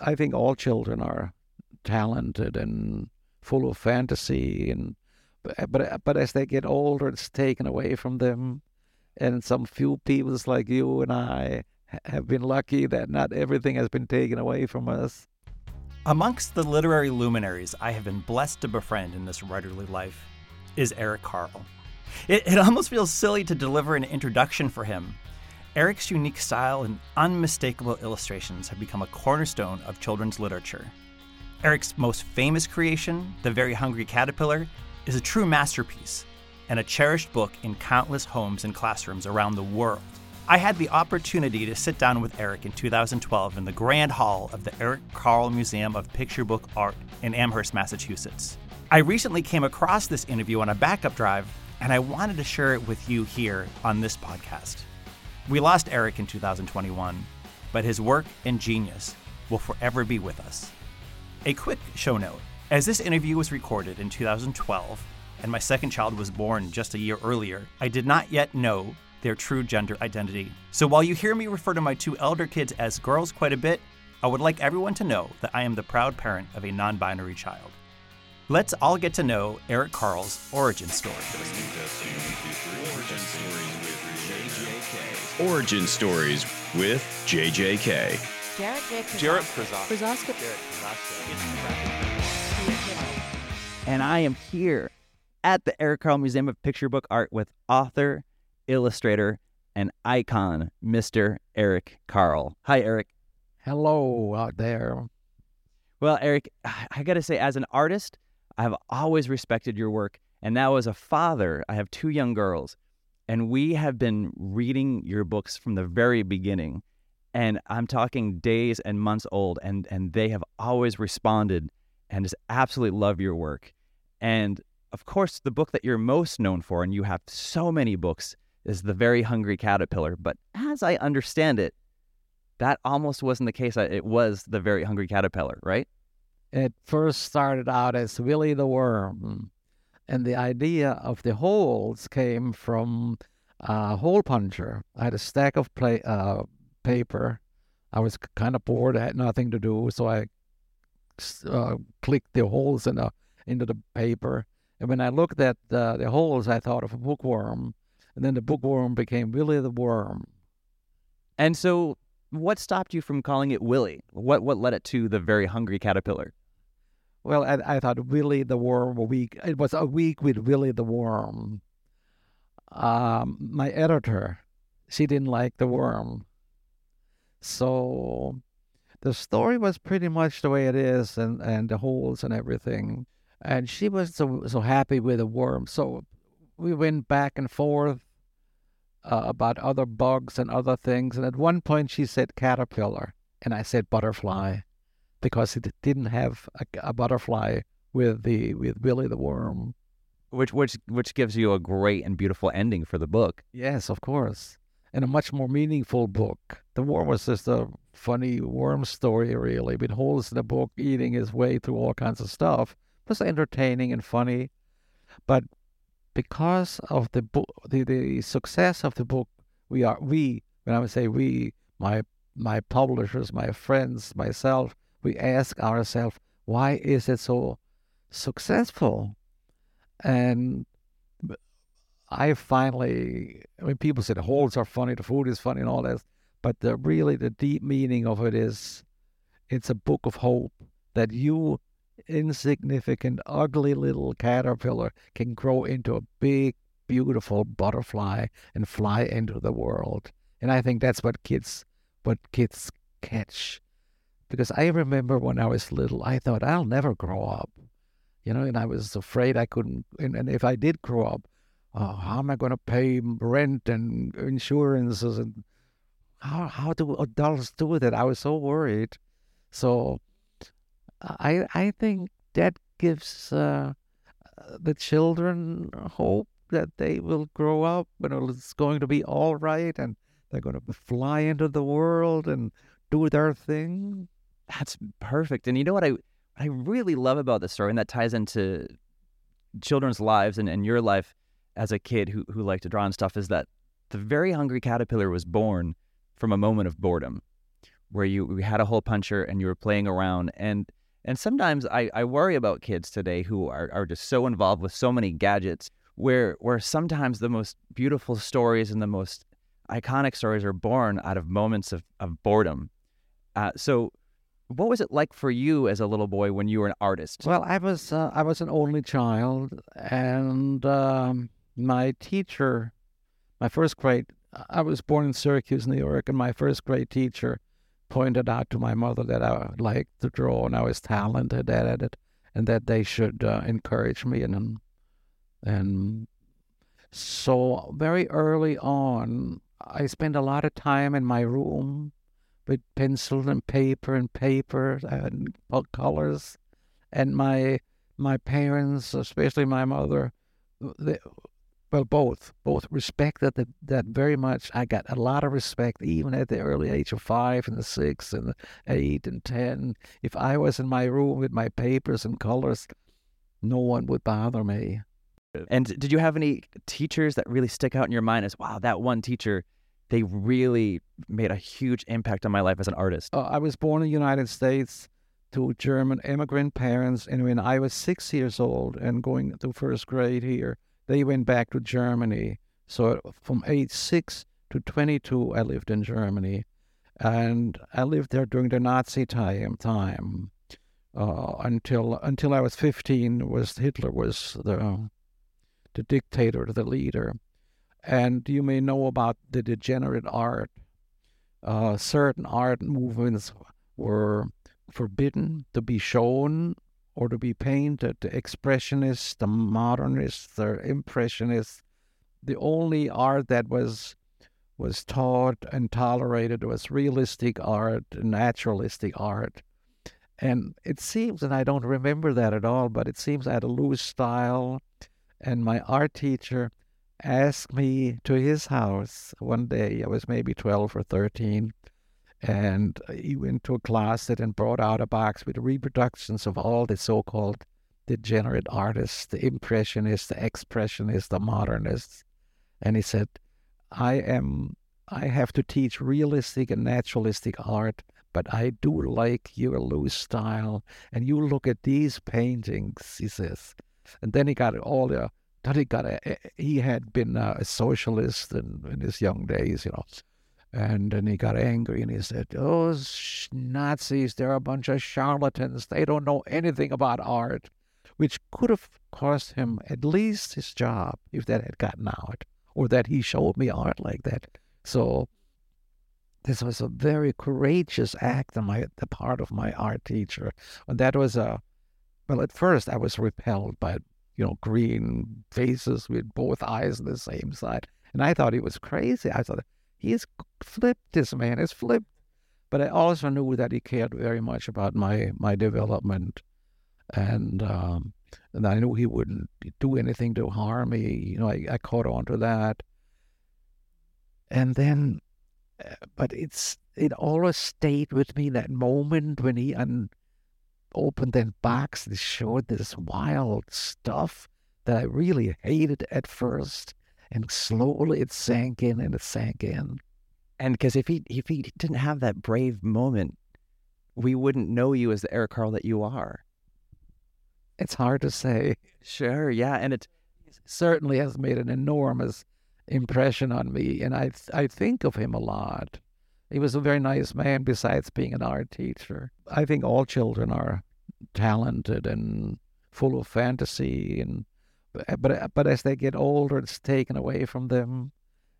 I think all children are talented and full of fantasy, and but but as they get older, it's taken away from them. And some few people like you and I have been lucky that not everything has been taken away from us. Amongst the literary luminaries I have been blessed to befriend in this writerly life is Eric Carle. It, it almost feels silly to deliver an introduction for him. Eric's unique style and unmistakable illustrations have become a cornerstone of children's literature. Eric's most famous creation, The Very Hungry Caterpillar, is a true masterpiece and a cherished book in countless homes and classrooms around the world. I had the opportunity to sit down with Eric in 2012 in the Grand Hall of the Eric Carle Museum of Picture Book Art in Amherst, Massachusetts. I recently came across this interview on a backup drive and I wanted to share it with you here on this podcast. We lost Eric in 2021, but his work and genius will forever be with us. A quick show note as this interview was recorded in 2012, and my second child was born just a year earlier, I did not yet know their true gender identity. So while you hear me refer to my two elder kids as girls quite a bit, I would like everyone to know that I am the proud parent of a non binary child. Let's all get to know Eric Carle's origin story. Origin Stories with JJK. Jarrett J. Jarrett Krosoczka. And I am here at the Eric Carle Museum of Picture Book Art with author, illustrator, and icon, Mr. Eric Carle. Hi, Eric. Hello out there. Well, Eric, I got to say, as an artist, I have always respected your work. And now, as a father, I have two young girls, and we have been reading your books from the very beginning. And I'm talking days and months old, and, and they have always responded and just absolutely love your work. And of course, the book that you're most known for, and you have so many books, is The Very Hungry Caterpillar. But as I understand it, that almost wasn't the case. Uh, it was The Very Hungry Caterpillar, right? It first started out as Willie the Worm. And the idea of the holes came from a hole puncher. I had a stack of play, uh, paper. I was kind of bored. I had nothing to do. So I uh, clicked the holes in the, into the paper. And when I looked at the, holes, I thought of a bookworm. And then the bookworm became Willie the Worm. And so, what stopped you from calling it Willie? What what led it to the very hungry caterpillar? Well, I, I thought Willie the Worm a week. It was a week with Willie the Worm. Um, my editor, she didn't like the worm, so the story was pretty much the way it is, and and the holes and everything. And she was so so happy with the worm. So we went back and forth uh, about other bugs and other things. And at one point, she said caterpillar, and I said butterfly because it didn't have a, a butterfly with the with Willie the Worm. Which which which gives you a great and beautiful ending for the book. Yes, of course. And a much more meaningful book. The worm was just a funny worm story, really, with holes in the book, eating his way through all kinds of stuff. It was entertaining and funny. But because of the book, the, the success of the book, we are we. When I would say we, my my publishers, my friends, myself, we ask ourselves, why is it so successful? And I finally, I mean, people say the holes are funny, the food is funny, and all that, but the really the deep meaning of it is, it's a book of hope that you, insignificant, ugly little caterpillar, can grow into a big, beautiful butterfly and fly into the world. And I think that's what kids, what kids catch because I remember when I was little, I thought I'll never grow up, you know, and I was afraid I couldn't. And, and if I did grow up, oh, how am I going to pay rent and insurances and how how do adults do that? I was so worried. So I I think that gives uh, the children hope that they will grow up and it's going to be all right and they're going to fly into the world and do their thing that's perfect. And you know what I what I really love about this story, and that ties into children's lives and, and your life as a kid who who liked to draw and stuff, is that the very hungry caterpillar was born from a moment of boredom. where you we had a hole puncher and you were playing around and and sometimes I, I worry about kids today who are, are just so involved with so many gadgets where where sometimes the most beautiful stories and the most iconic stories are born out of moments of, of boredom. Uh, so what was it like for you as a little boy when you were an artist? Well, I was uh, I was an only child, and um, my teacher, my first grade, I was born in Syracuse, New York, and my first grade teacher pointed out to my mother that I liked to draw and I was talented at it, and that they should uh, encourage me and and so very early on, I spent a lot of time in my room with pencil and paper and paper and colors. And my my parents, especially my mother, they, well, both both respected that, that very much. I got a lot of respect even at the early age of five and six and eight and ten. If I was in my room with my papers and colors, no one would bother me. And did you have any teachers that really stick out in your mind as wow, that one teacher they really made a huge impact on my life as an artist. Uh, I was born in the United States to German immigrant parents, and when I was six years old and going to first grade here, they went back to Germany. So from age six to 22, I lived in Germany, and I lived there during the Nazi time. Time uh, until until I was 15, was Hitler was the the dictator, the leader and you may know about the degenerate art. Uh, certain art movements were forbidden to be shown or to be painted. The expressionists, the modernists, the impressionists. The only art that was was taught and tolerated was realistic art, naturalistic art. And it seems, and I don't remember that at all, but it seems I had a loose style. And my art teacher asked me to his house one day. I was maybe 12 or 13. And he went to a closet and brought out a box with reproductions of all the so called degenerate artists, the impressionists, the expressionists, the modernists. And he said, I am I have to teach realistic and naturalistic art, but I do like your loose style. And you look at these paintings, he says. And then he got all the that he had been uh, a socialist in, in his young days, you know. And then he got angry and he said, oh, Those Nazis, they're a bunch of charlatans. They don't know anything about art, which could have cost him at least his job if that had gotten out or that he showed me art like that. So this was a very courageous act on my the part of my art teacher. And that was a well, at first I was repelled by you know, green faces with both eyes on the same side. And I thought he was crazy. I thought he's flipped. This man is flipped. But I also knew that he cared very much about my my development, and um, and I knew he wouldn't do anything to harm me. You know, I, I caught on to that. And then, uh, but it's it always stayed with me that moment when he un, opened that box and showed this wild stuff that I really hated at first. And slowly it sank in and it sank in. And because if he if he didn't have that brave moment, we wouldn't know you as the Eric Carle that you are. It's hard to say. Sure, yeah, and it certainly has made an enormous impression on me, and I I think of him a lot. He was a very nice man besides being an art teacher. I think all children are talented and full of fantasy and but but as they get older it's taken away from them.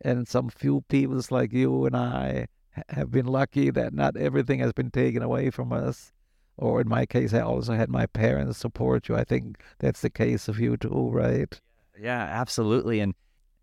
And some few people like you and I have been lucky that not everything has been taken away from us. Or in my case I also had my parents support you. I think that's the case of you too right? Yeah absolutely. And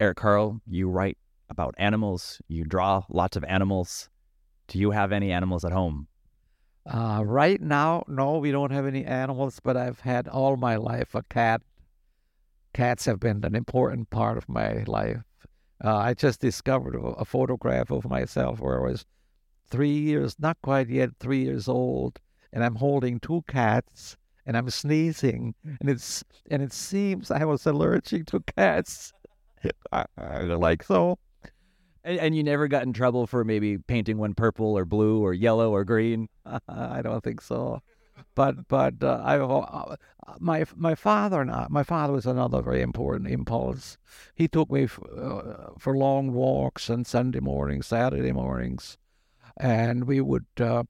Eric Carle you write about animals. You draw lots of animals. Do you have any animals at home? Uh, right now, no, we don't have any animals, but I've had all my life a cat. Cats have been an important part of my life. Uh, I just discovered a, a, photograph of myself where I was three years, not quite yet three years old, and I'm holding two cats and I'm sneezing, and it's and it seems I was allergic to cats, like so. And, and you never got in trouble for maybe painting one purple or blue or yellow or green. I don't think so. But but uh, I uh, my my father and I, my father was another very important impulse. He took me f- uh, for long walks on Sunday mornings, Saturday mornings, and we would uh,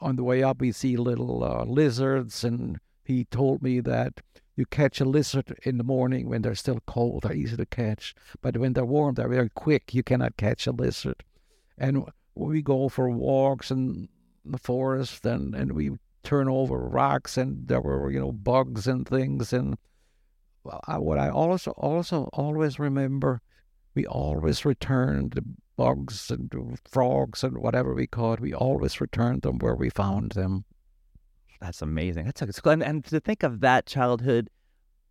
on the way up we see little uh, lizards, and he told me that you catch a lizard in the morning when they're still cold, they're easy to catch, but when they're warm, they're very quick. You cannot catch a lizard, and we go for walks in the forest, and and we turn over rocks, and there were you know bugs and things. And I, what I also also always remember, we always returned the bugs and frogs and whatever we caught. We always returned them where we found them. That's amazing. That's a, and, and to think of that childhood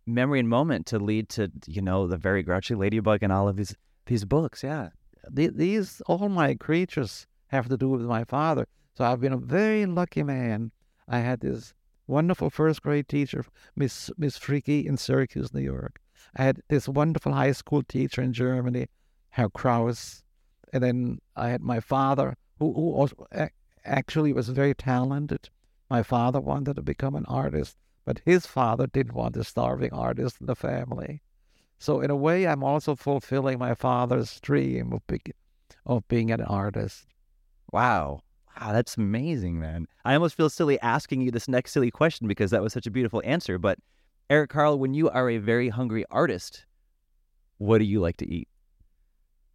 memory and moment to lead to you know the very grouchy ladybug and all of these these books. Yeah, these all my creatures have to do with my father. So I've been a very lucky man I had this wonderful first grade teacher, Miss Miss Frickey in Syracuse, New York. I had this wonderful high school teacher in Germany, Herr Kraus. And then I had my father, who, who also actually was very talented. My father wanted to become an artist, but his father didn't want a starving artist in the family. So in a way, I'm also fulfilling my father's dream of, be- of being an artist. Wow. Wow, that's amazing, man. I almost feel silly asking you this next silly question because that was such a beautiful answer. But Eric Carle, when you are a very hungry artist, what do you like to eat?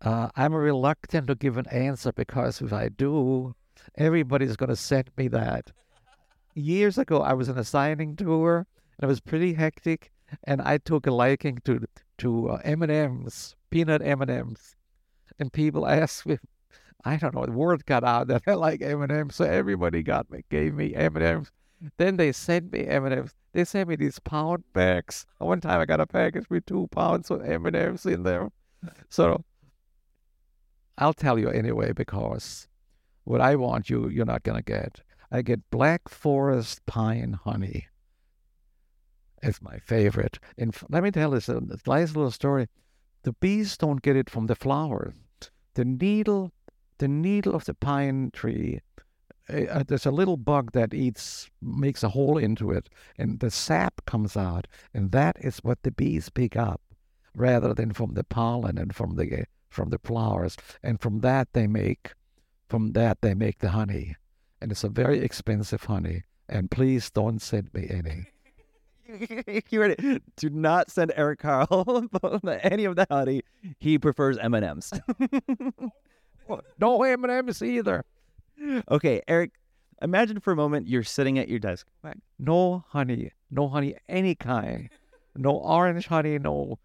Uh, I'm reluctant to give an answer because if I do, everybody's going to send me that. Years ago, I was on a signing tour, and it was pretty hectic, and I took a liking to to uh, M&Ms, peanut M&Ms, and people asked me, I don't know, the word got out that I like M&M's, so everybody got me, gave me M&M's. Then they sent me M&M's. They sent me these pound bags. One time I got a package with two pounds of M&M's in there. So I'll tell you anyway because what I want you, you're not gonna get. I get Black Forest Pine Honey. It's my favorite. And let me tell this a nice little story. The bees don't get it from the flowers. The needle the needle of the pine tree eh, uh, there's a little bug that eats makes a hole into it and the sap comes out and that is what the bees pick up rather than from the pollen and from the from the flowers and from that they make from that they make the honey and it's a very expensive honey and please don't send me any you ready? Do not send Eric Carle any of that honey. He prefers M and M's. no M&M's either. Okay, Eric, imagine for a moment you're sitting at your desk. No honey, no honey any kind. No orange honey, no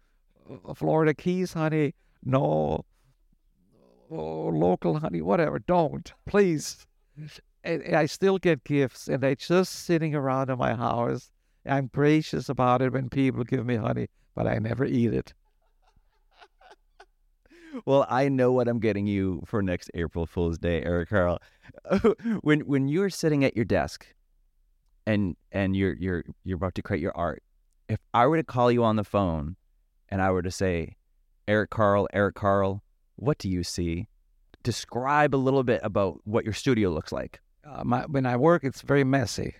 uh, Florida Keys honey, no oh, local honey, whatever. Don't, please. And, I still get gifts, and they're just sitting around in my house. I'm gracious about it when people give me honey, but I never eat it well, I know what I'm getting you for next April Fool's Day, Eric Carle. when when you're sitting at your desk and and you're you're you're about to create your art, if I were to call you on the phone and I were to say, Eric Carle, Eric Carle, what do you see? Describe a little bit about what your studio looks like. Uh, my, when I work, it's very messy,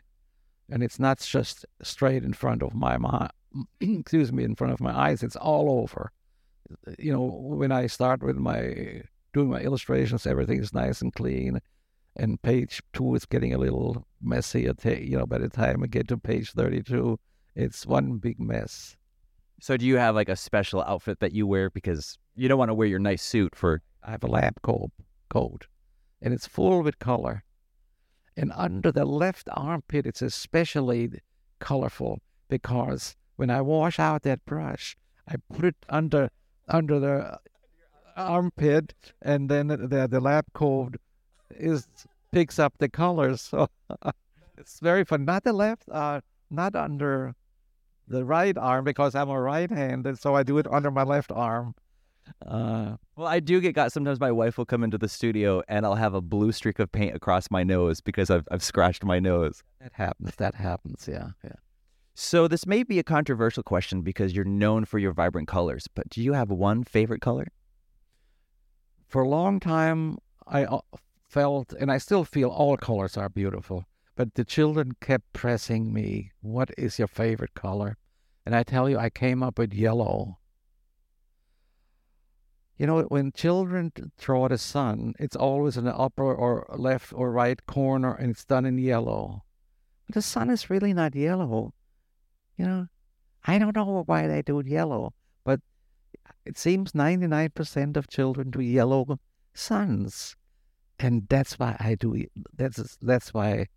and it's not just straight in front of my, my excuse me, in front of my eyes. It's all over you know, when I start with my doing my illustrations, everything is nice and clean. And page two is getting a little messy. You know, by the time I get to page thirty-two, it's one big mess. So, do you have like a special outfit that you wear because you don't want to wear your nice suit for? I have a lab coat, coat, and it's full with color. And under the left armpit, it's especially colorful because when I wash out that brush, I put it under under the armpit, and then the the lab coat is picks up the colors. So it's very fun. Not the left, uh, not under the right arm because I'm a right-handed, so I do it under my left arm. Uh, well, I do get got. Sometimes my wife will come into the studio and I'll have a blue streak of paint across my nose because I've I've scratched my nose. That happens. That happens. Yeah, yeah. So this may be a controversial question because you're known for your vibrant colors, but do you have one favorite color? For a long time, I uh, felt, and I still feel, all colors are beautiful. But the children kept pressing me, What is your favorite color? And I tell you, I came up with yellow. You know, when children draw the sun, it's always in the upper or left or right corner and it's done in yellow. But the sun is really not yellow. You know, I don't know why they do it yellow, but it seems 99% of children do yellow suns. And that's why I do it. That's, that's why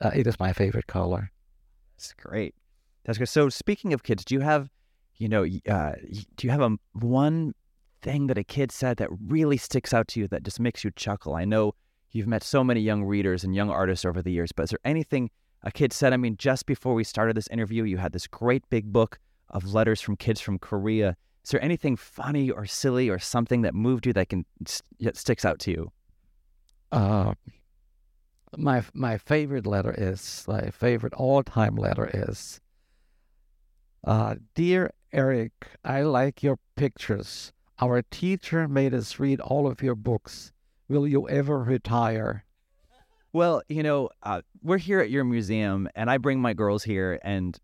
uh, it is my favorite color. That's great. That's good. So speaking of kids, do you have, you know, uh, do you have a one thing that a kid said that really sticks out to you that just makes you chuckle? I know you've met so many young readers and young artists over the years, but is there anything a kid said? I mean, just before we started this interview, you had this great big book of letters from kids from Korea. Is there anything funny or silly or something that moved you that can that sticks out to you? Uh, my my favorite letter is my favorite all time letter is uh, Dear Eric, I like your pictures. Our teacher made us read all of your books. Will you ever retire? Well, you know, uh, we're here at your museum, and I bring my girls here. And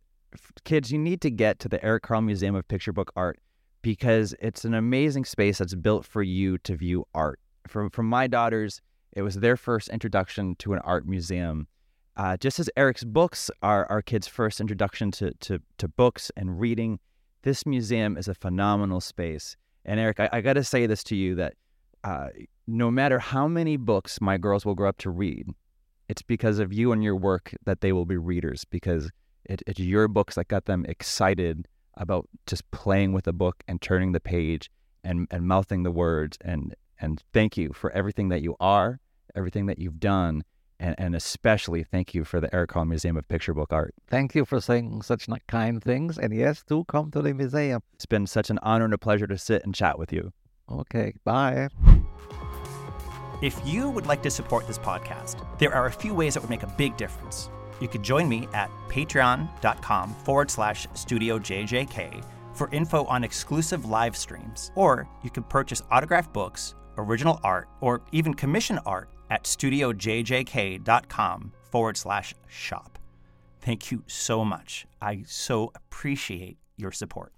kids, you need to get to the Eric Carle Museum of Picture Book Art because it's an amazing space that's built for you to view art. From from my daughters, it was their first introduction to an art museum. Uh, just as Eric's books are our kids' first introduction to, to, to books and reading, this museum is a phenomenal space. And Eric, I, I got to say this to you that uh, no matter how many books my girls will grow up to read, it's because of you and your work that they will be readers because it, it's your books that got them excited about just playing with a book and turning the page and, and mouthing the words. And, and thank you for everything that you are everything that you've done, and, and especially thank you for the Eric Carle Museum of Picture Book Art. Thank you for saying such kind things. And yes, do come to the museum. It's been such an honor and a pleasure to sit and chat with you. Okay, bye. If you would like to support this podcast, there are a few ways that would make a big difference. You could join me at patreon.com forward slash studio JJK for info on exclusive live streams, or you can purchase autographed books, original art, or even commission art at studiojjk.com forward slash shop. Thank you so much. I so appreciate your support.